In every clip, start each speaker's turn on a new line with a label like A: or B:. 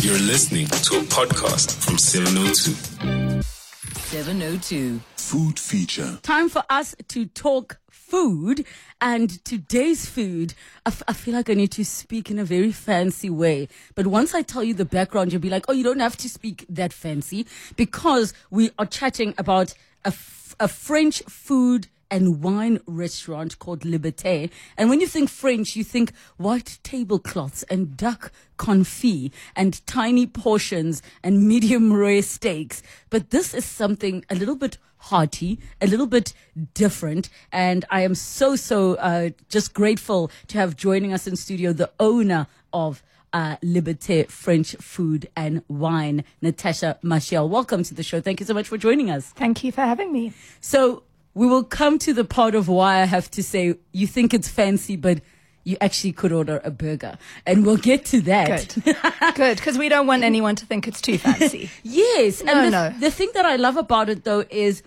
A: You're listening to a podcast from 702.
B: 702.
A: Food feature.
B: Time for us to talk food. And today's food, I, f- I feel like I need to speak in a very fancy way. But once I tell you the background, you'll be like, oh, you don't have to speak that fancy because we are chatting about a, f- a French food and wine restaurant called Liberté. And when you think French, you think white tablecloths and duck confit and tiny portions and medium rare steaks. But this is something a little bit hearty, a little bit different. And I am so, so uh, just grateful to have joining us in studio the owner of uh, Liberté French Food and Wine, Natasha Maciel. Welcome to the show. Thank you so much for joining us.
C: Thank you for having me.
B: So we will come to the part of why I have to say you think it's fancy, but you actually could order a burger, and we'll get to that.
C: Good. Good, because we don't want anyone to think it's too fancy.
B: Yes,
C: No,
B: and the,
C: no.
B: the thing that I love about it though is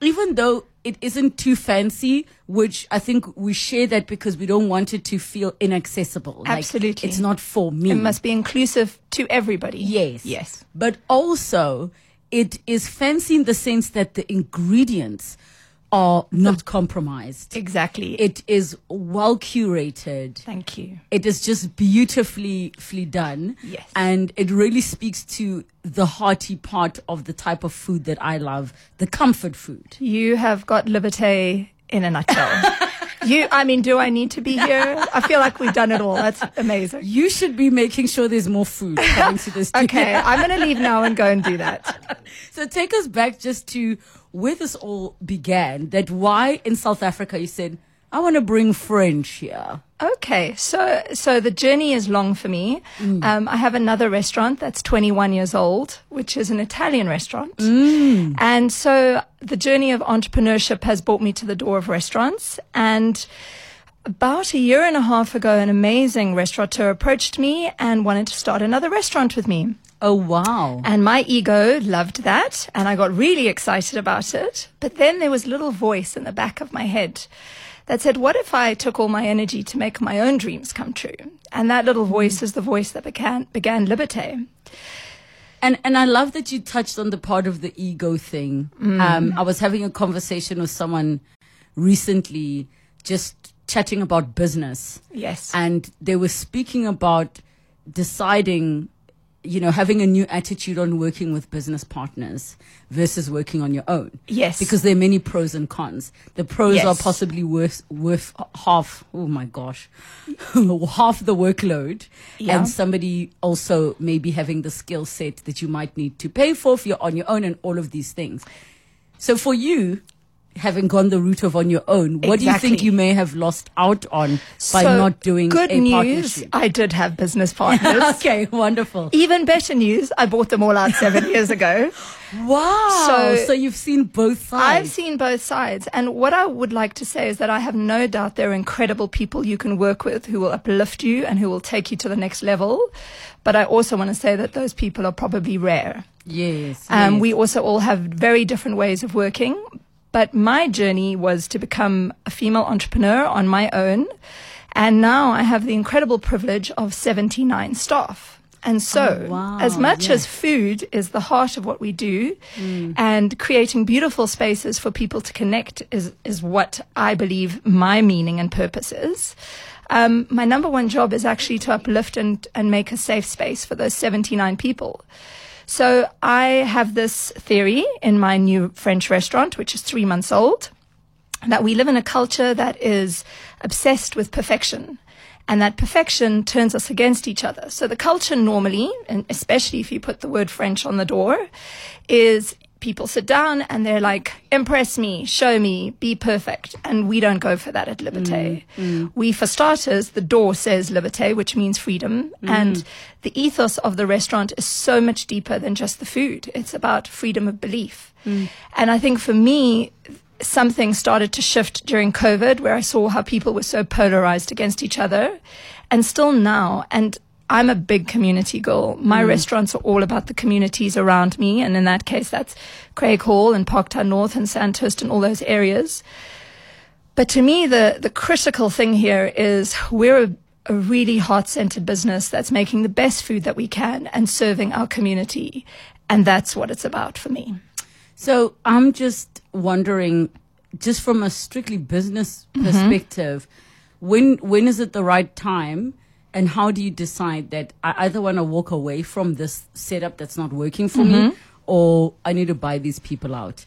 B: even though it isn't too fancy, which I think we share that because we don't want it to feel inaccessible. Like,
C: Absolutely.
B: it's not for me.
C: It must be inclusive to everybody.
B: Yes.
C: Yes.
B: But also, it is fancy in the sense that the ingredients are not compromised.
C: Exactly.
B: It is well curated.
C: Thank you.
B: It is just beautifully fully done.
C: Yes.
B: And it really speaks to the hearty part of the type of food that I love, the comfort food.
C: You have got liberté in a nutshell. you, I mean, do I need to be here? I feel like we've done it all. That's amazing.
B: You should be making sure there's more food coming to this.
C: Okay, I'm going to leave now and go and do that.
B: So take us back just to where this all began. That why in South Africa you said, I want to bring French here.
C: Okay, so so the journey is long for me. Um, I have another restaurant that's 21 years old, which is an Italian restaurant, and so the journey of entrepreneurship has brought me to the door of restaurants. And about a year and a half ago, an amazing restaurateur approached me and wanted to start another restaurant with me.
B: Oh wow.
C: And my ego loved that, and I got really excited about it. But then there was a little voice in the back of my head that said, What if I took all my energy to make my own dreams come true? And that little voice is the voice that began, began Liberté.
B: And and I love that you touched on the part of the ego thing. Um, I was having a conversation with someone recently, just chatting about business,
C: Yes.
B: and they were speaking about deciding, you know, having a new attitude on working with business partners versus working on your own.
C: Yes.
B: because there are many pros and cons. The pros are possibly worth worth half. Oh my gosh, half the workload,
C: Yeah.
B: and somebody also maybe having the skill set that you might need to pay for if you're on your own, and all of these things. So for you. Having gone the route of on your own, what do you think you may have lost out on by
C: So,
B: not doing
C: good news. I did have business partners.
B: okay, wonderful.
C: Even better news, I bought them all out seven years ago.
B: Wow. So,
C: So-
B: you've seen both sides.
C: I've seen both sides. And what I would like to say is that I have no doubt there are incredible people you can work with who will uplift you and who will take you to the next level. But I also want to say that those people are probably rare.
B: yes.
C: Um,
B: yes.
C: we also all have very different ways of working. But my journey was to become a female entrepreneur on my own. And now I have the incredible privilege of 79 staff. And so,
B: Oh, wow,
C: as much
B: yeah.
C: as food is the heart of what we do, and creating beautiful spaces for people to connect is, is what I believe my meaning and purpose is. Um, my number one job is actually to uplift and, and make a safe space for those 79 people. So I have this theory in my new French restaurant, which is three months old, that we live in a culture that is obsessed with perfection. And that perfection turns us against each other. So the culture normally, and especially if you put the word French on the door, is people sit down and they're like, impress me, show me, be perfect. And we don't go for that at Liberté. Mm, mm. We, for starters, the door says Liberté, which means freedom. Mm. And the ethos of the restaurant is so much deeper than just the food. It's about freedom of belief. And I think for me, something started to shift during COVID where I saw how people were so polarized against each other and still now. And I'm a big community girl. My restaurants are all about the communities around me. And in that case, that's Craighall and Parktown North and Sandhurst and all those areas. But to me, the, the critical thing here is we're a, a really heart centered business that's making the best food that we can and serving our community. And that's what it's about for me.
B: So I'm just wondering, just from a strictly business
C: Mm-hmm.
B: perspective, when when is it the right time, and how do you decide that I either want to walk away from this setup that's not working for me,
C: Mm-hmm.
B: or I need to buy these people out?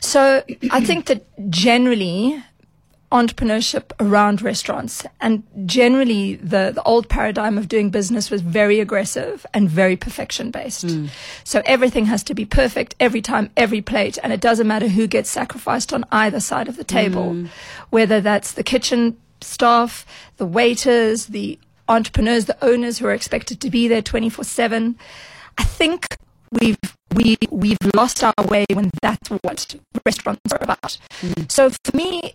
C: So I think that generally entrepreneurship around restaurants and generally the, the old paradigm of doing business was very aggressive and very perfection based. So everything has to be perfect every time, every plate, and it doesn't matter who gets sacrificed on either side of the table, whether that's the kitchen staff, the waiters, the entrepreneurs, the owners who are expected to be there 24 7. I think we've we we've lost our way when that's what restaurants are about. Mm. So for me,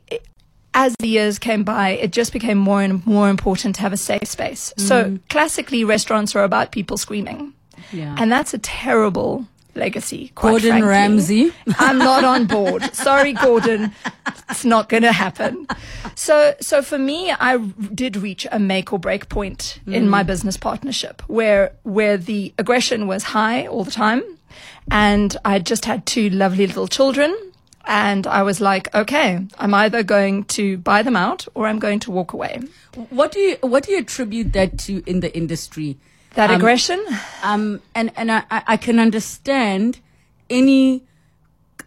C: as the years came by, it just became more and more important to have a safe space. So mm. classically, restaurants are about people screaming,
B: Yeah.
C: and that's a terrible legacy.
B: Gordon
C: frankly.
B: Ramsay.
C: I'm not on board. Sorry, Gordon. It's not going to happen. So, so for me, I did reach a make or break point in my mm. business partnership where, where the aggression was high all the time. And I just had two lovely little children. And I was like, okay, I'm either going to buy them out or I'm going to walk away.
B: What do you what do you attribute that to in the industry?
C: That
B: Um,
C: aggression,
B: Um, and and I, I can understand any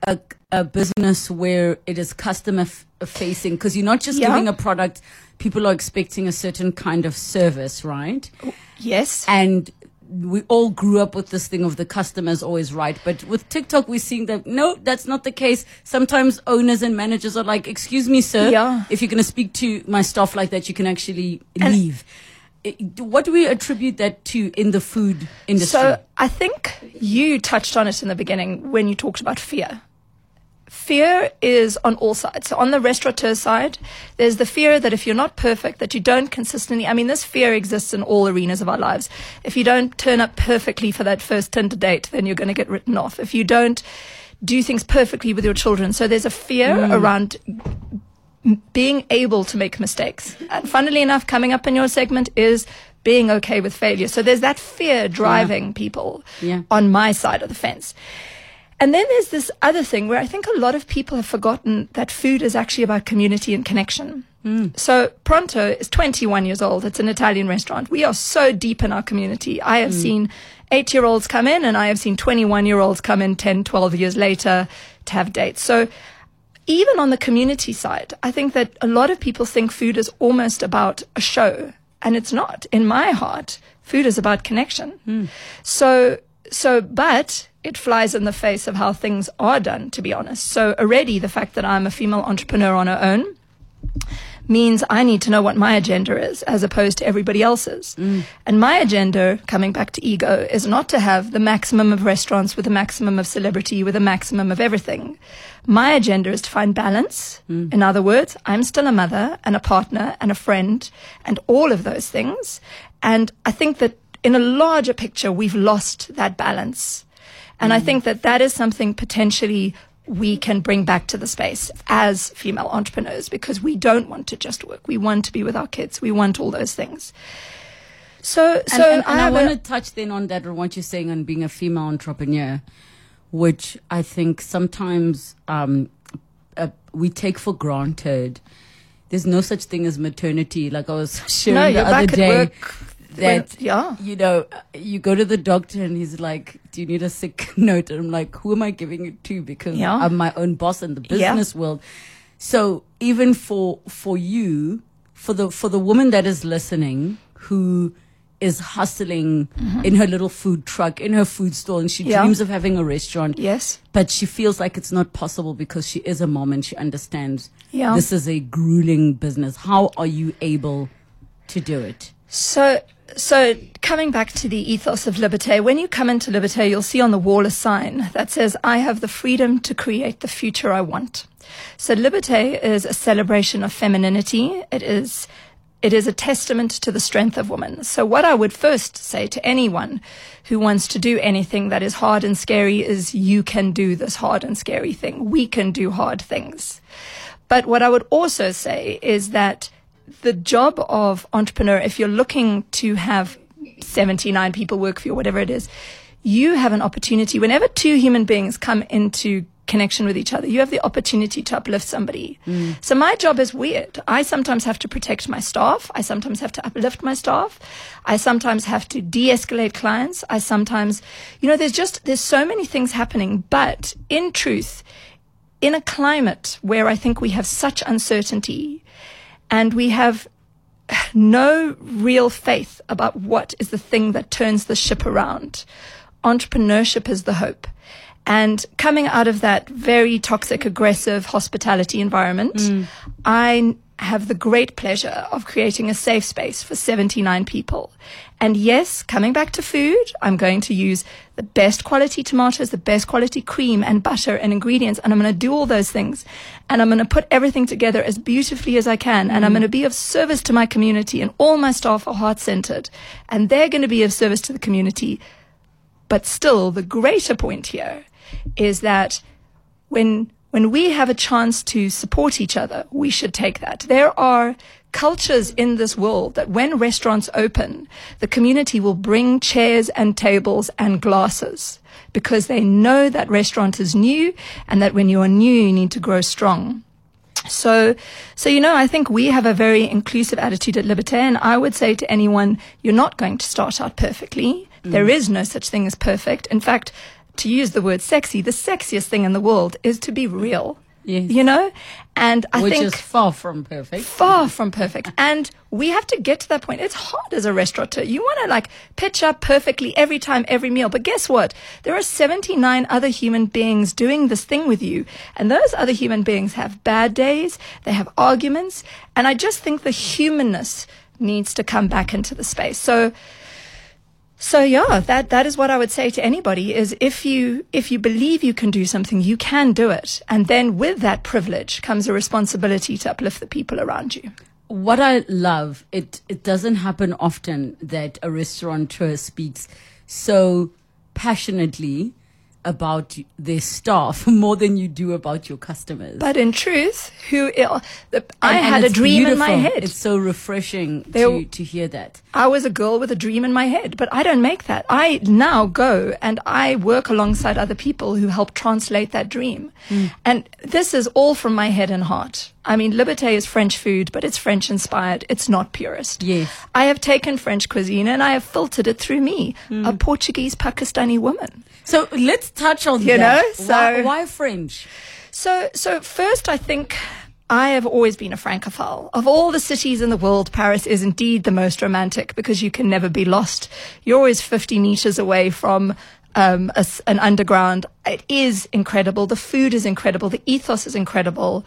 B: a, a business where it is customer f- facing because you're not just
C: Yeah.
B: giving a product; people are expecting a certain kind of service, right?
C: yes.
B: And we all grew up with this thing of the customer is always right. But with TikTok, we're seeing that no, that's not the case. Sometimes owners and managers are like, "Excuse me, sir,
C: Yeah.
B: if you're going to speak to my staff like that, you can actually leave." What do we attribute that to in the food industry?
C: So I think you touched on it in the beginning when you talked about fear. Fear is on all sides. So on the restaurateur side, there's the fear that if you're not perfect, that you don't consistently, I mean, this fear exists in all arenas of our lives. If you don't turn up perfectly for that first Tinder date, then you're going to get written off. If you don't do things perfectly with your children. So there's a fear mm. around m- being able to make mistakes. And funnily enough, coming up in your segment is being okay with failure. So there's that fear driving people
B: Yeah.
C: on my side of the fence. And then there's this other thing where I think a lot of people have forgotten that food is actually about community and connection. Mm. So Pronto is 21 years old. It's an Italian restaurant. We are so deep in our community. I have mm. seen eight year olds come in and I have seen 21 year olds come in 10, 12 years later to have dates. So even on the community side, I think that a lot of people think food is almost about a show, and it's not. In my heart, food is about connection. Hmm. So, so, but it flies in the face of how things are done, to be honest. So already the fact that I'm a female entrepreneur on her own means I need to know what my agenda is as opposed to everybody else's. Mm. And my agenda, coming back to ego, is not to have the maximum of restaurants with a maximum of celebrity, with a maximum of everything. My agenda is to find balance. Mm. In other words, I'm still a mother and a partner and a friend and all of those things. And I think that in a larger picture, we've lost that balance. And I mm. think that that is something potentially we can bring back to the space as female entrepreneurs because we don't want to just work. We want to be with our kids. We want all those things. So,
B: And,
C: so
B: and, and I,
C: have
B: want to touch then on that, on what you're saying on being a female entrepreneur, which I think sometimes um, uh, we take for granted. There's no such thing as maternity. Like I was sharing
C: no,
B: the other day
C: work.
B: That
C: when- yeah.
B: you know you go to the doctor and he's like, "Do you need a sick note?" And I'm like, "Who am I giving it to?" Because
C: Yeah.
B: I'm my own boss in the
C: Yeah.
B: business world. So even for for you, for the for the woman that is listening who is hustling in her little food truck, in her food stall, and she
C: Mm-hmm. Yeah.
B: dreams of having a restaurant,
C: Yes.
B: but she feels like it's not possible because she is a mom and she understands
C: Yeah.
B: this is a grueling business. How are you able to do it?
C: So, so coming back to the ethos of Liberté, when you come into Liberté, you'll see on the wall a sign that says, I have the freedom to create the future I want. So Liberté is a celebration of femininity. It is, it is a testament to the strength of women. So what I would first say to anyone who wants to do anything that is hard and scary is you can do this hard and scary thing. We can do hard things. But what I would also say is that the job of entrepreneur, if you're looking to have 79 people work for you, whatever it is, you have an opportunity. Whenever two human beings come into connection with each other, you have the opportunity to uplift somebody. Mm. So my job is weird. I sometimes have to protect my staff. I sometimes have to uplift my staff. I sometimes have to de-escalate clients. I sometimes, you know, there's just, there's so many things happening. But in truth, in a climate where I think we have such uncertainty and we have no real faith about what is the thing that turns the ship around. Entrepreneurship is the hope. And coming out of that very toxic, aggressive hospitality environment, mm. I have the great pleasure of creating a safe space for 79 people. And yes, coming back to food, I'm going to use the best quality tomatoes, the best quality cream and butter and ingredients. And I'm going to do all those things. And I'm going to put everything together as beautifully as I can. And I'm mm. going to be of service to my community and all my staff are heart centered and they're going to be of service to the community. But still, the greater point here is that when when we have a chance to support each other, we should take that. There are cultures in this world that when restaurants open, the community will bring chairs and tables and glasses because they know that restaurant is new and that when you are new, you need to grow strong. So, so, you know, I think we have a very inclusive attitude at Liberté. And I would say to anyone, you're not going to start out perfectly. Mm. There is no such thing as perfect. In fact, to use the word sexy, the sexiest thing in the world is to be real.
B: Yes.
C: You know? And I
B: Which
C: think
B: is far from perfect.
C: far from perfect. And we have to get to that point. It's hard as a restaurateur. You want to like pitch up perfectly every time, every meal. But guess what? There are 79 other human beings doing this thing with you. And those other human beings have bad days. They have arguments. And I just think the humanness needs to come back into the space. So, so yeah, that, that is what I would say to anybody is if you, if you believe you can do something, you can do it. And then with that privilege comes a responsibility to uplift the people around you.
B: what I love, it it doesn't happen often that a restaurateur speaks so passionately about their staff more than you do about your customers.
C: But in truth, who I
B: And- and
C: had a dream in my head.
B: It's so refreshing to, to hear that.
C: I was a girl with a dream in my head, but I don't make that. I now go and I work alongside other people who help translate that dream.
B: Hmm.
C: And this is all from my head and heart. I mean, Liberté is French food, but it's French inspired. It's not purist.
B: Yes.
C: I have taken French cuisine and I have filtered it through me,
B: Hmm.
C: a Portuguese Pakistani woman.
B: So let's touch on
C: You
B: that.
C: know,
B: why,
C: so-
B: why French?
C: So, so first, I think I have always been a francophile. Of all the cities in the world, Paris is indeed the most romantic because you can never be lost. You're always 50 meters away from um, a an underground. It is incredible. The food is incredible. The ethos is incredible.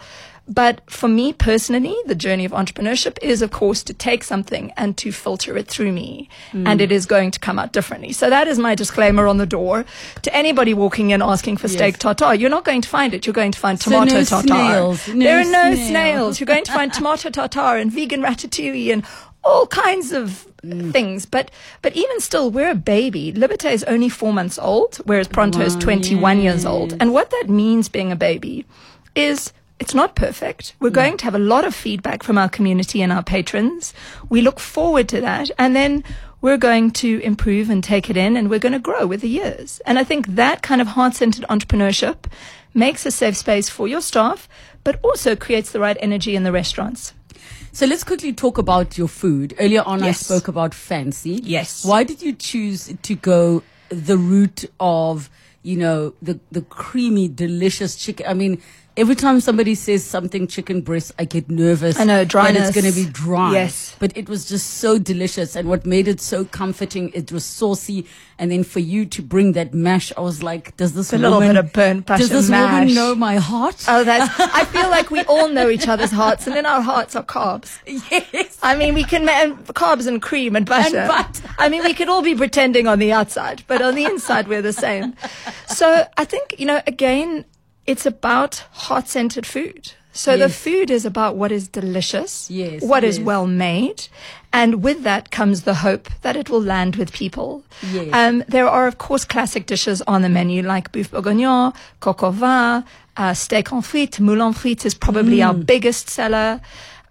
C: But for me personally, the journey of entrepreneurship is, of course, to take something and to filter it through me. Hmm. And it is going to come out differently. So that is my disclaimer on the door to anybody walking in asking for steak tartare. You're not going to find it. You're going to find
B: So
C: tomato
B: no
C: tartare.
B: no
C: there are no
B: snails.
C: snails. You're going to find tomato tartare and vegan ratatouille and all kinds of mm. things. But but even still, we're a baby. Liberté is only four months old, whereas Pronto is
B: Wow,
C: 21 years old. And what that means being a baby is it's not perfect. We're going to have a lot of feedback from our community and our patrons. We look forward to that. And then we're going to improve and take it in and we're going to grow with the years. And I think that kind of heart centered entrepreneurship makes a safe space for your staff, but also creates the right energy in the restaurants.
B: So let's quickly talk about your food. Earlier on, I spoke about fancy.
C: Yes.
B: Why did you choose to go the route of, you know, the, the creamy, delicious chicken? I mean, every time somebody says something chicken breast, I get nervous.
C: I know,
B: that
C: dryness.
B: it's going to be dry.
C: Yes.
B: But it was just so delicious. And what made it so comforting, it was saucy. And then for you to bring that mash, I was like, does this
C: A little
B: woman,
C: bit of burnt butter
B: does this
C: mash.
B: woman know my heart?
C: Oh, that's, I feel like we all know each other's hearts and in our hearts are carbs.
B: yes.
C: I mean, we can, and carbs and cream and butter.
B: And butter.
C: I mean, we could all be pretending on the outside, but on the inside, we're the same. So I think, you know, again, it's about heart centered food. So the food is about what is delicious,
B: Yes,
C: what is
B: yes.
C: well made, and with that comes the hope that it will land with people.
B: Yes.
C: Um, there are, of course, classic dishes on the menu like boeuf bourguignon, coq au vin, uh, steak en frites, moule en frites is probably
B: Mm.
C: our biggest seller.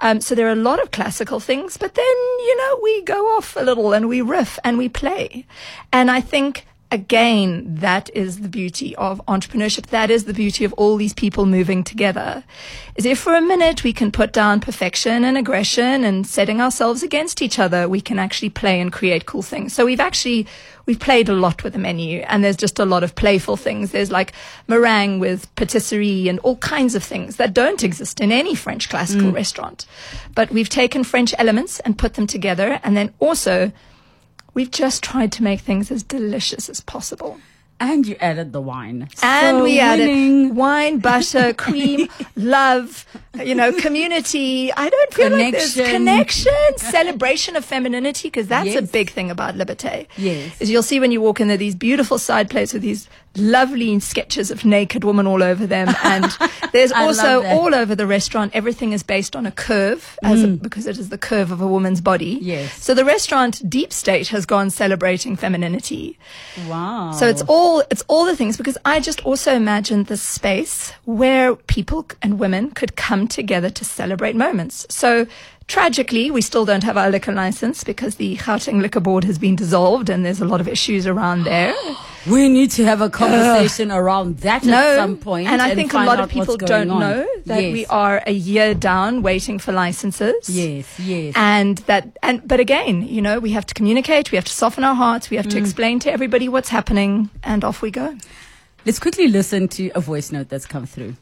C: Um, so there are a lot of classical things, but then, you know, we go off a little and we riff and we play. And I think again, that is the beauty of entrepreneurship. That is the beauty of all these people moving together. Is if for a minute we can put down perfection and aggression and setting ourselves against each other, we can actually play and create cool things. So we've actually, we've played a lot with the menu and there's just a lot of playful things. There's like meringue with patisserie and all kinds of things that don't exist in any French classical mm. restaurant. But we've taken French elements and put them together and then also We've just tried to make things as delicious as possible.
B: And you added the wine.
C: And
B: So
C: we
B: winning.
C: added wine, butter, cream, love, you know, community. I don't feel like there's
B: Connection.
C: connection, celebration of femininity, because that's a big thing about Liberté.
B: Yes.
C: Is you'll see when you walk in there these beautiful side plates with these lovely sketches of naked women all over them. And there's also all over the restaurant, everything is based on a curve as a, because it is the curve of a woman's body.
B: Mm. Yes.
C: So the restaurant Deep State has gone celebrating femininity.
B: Wow.
C: So it's all it's all the things because I just also imagined this space where people and women could come together to celebrate moments. So tragically, we still don't have our liquor license because the Gauteng Liquor Board has been dissolved and there's a lot of issues around there.
B: We need to have a conversation around that
C: no,
B: at some point.
C: and I think a lot of people don't
B: on.
C: know that
B: yes.
C: we are a year down waiting for licenses.
B: Yes, yes.
C: And that, and, but again, you know, we have to communicate, we have to soften our hearts, we have to
B: Mm.
C: explain to everybody what's happening, and off we go.
B: Let's quickly listen to a voice note that's come through.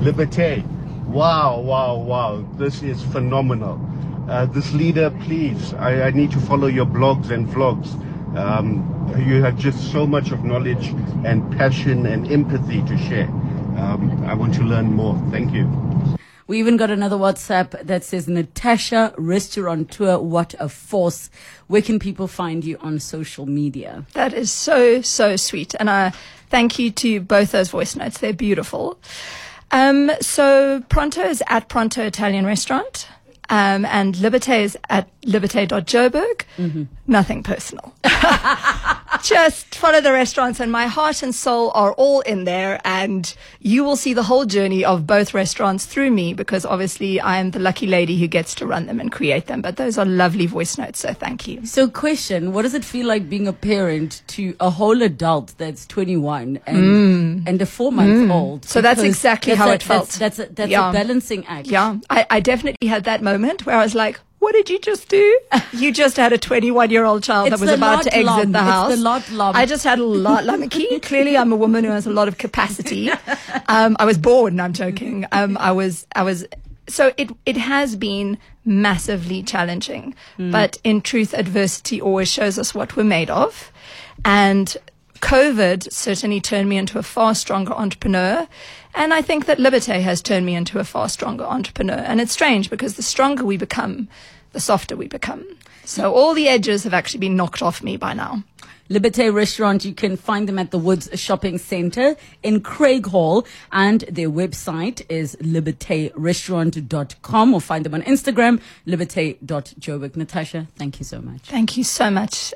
D: Liberté. Wow, wow, wow. This is phenomenal. Uh, this leader, please, I, I need to follow your blogs and vlogs. Um, you have just so much of knowledge and passion and empathy to share. Um, I want to learn more. Thank you.
B: We even got another WhatsApp that says Natasha Restaurateur, what a force. Where can people find you on social media?
C: That is so, so sweet. And I thank you to both those voice notes. They're beautiful. Um, so Pronto is at Pronto Italian Restaurant. Um, and Liberté is at liberté.joburg. Nothing personal. Just follow the restaurants and my heart and soul are all in there and you will see the whole journey of both restaurants through me because obviously I am the lucky lady who gets to run them and create them. But those are lovely voice notes. So thank you.
B: So, question What does it feel like being a parent to a whole adult that's 21 and, and a four month old?
C: Mm. So that's exactly
B: that's
C: how
B: a-
C: it felt.
B: That's, that's, a, that's
C: Yeah.
B: a balancing act.
C: Yeah, I, I definitely had that moment where I was like, what did you just do? You just had a 21 year old child
B: It's
C: that was about to exit the
B: It's
C: house.
B: the lot lump.
C: I just had a lot. Key- clearly, I'm a woman who has a lot of capacity. Um, I was bored. No, I'm joking. Um, I was, I was, so it, it has been massively challenging.
B: Hmm.
C: But in truth, adversity always shows us what we're made of. And COVID certainly turned me into a far stronger entrepreneur. And I think that Liberté has turned me into a far stronger entrepreneur. And it's strange because the stronger we become, the softer we become. So all the edges have actually been knocked off me by now.
B: Liberté Restaurant, you can find them at the Woods Shopping Centre in Craighall, and their website is libertérestaurant.com or find them on Instagram, liberté.joburg. Natasha, thank you so much.
C: Thank you so much.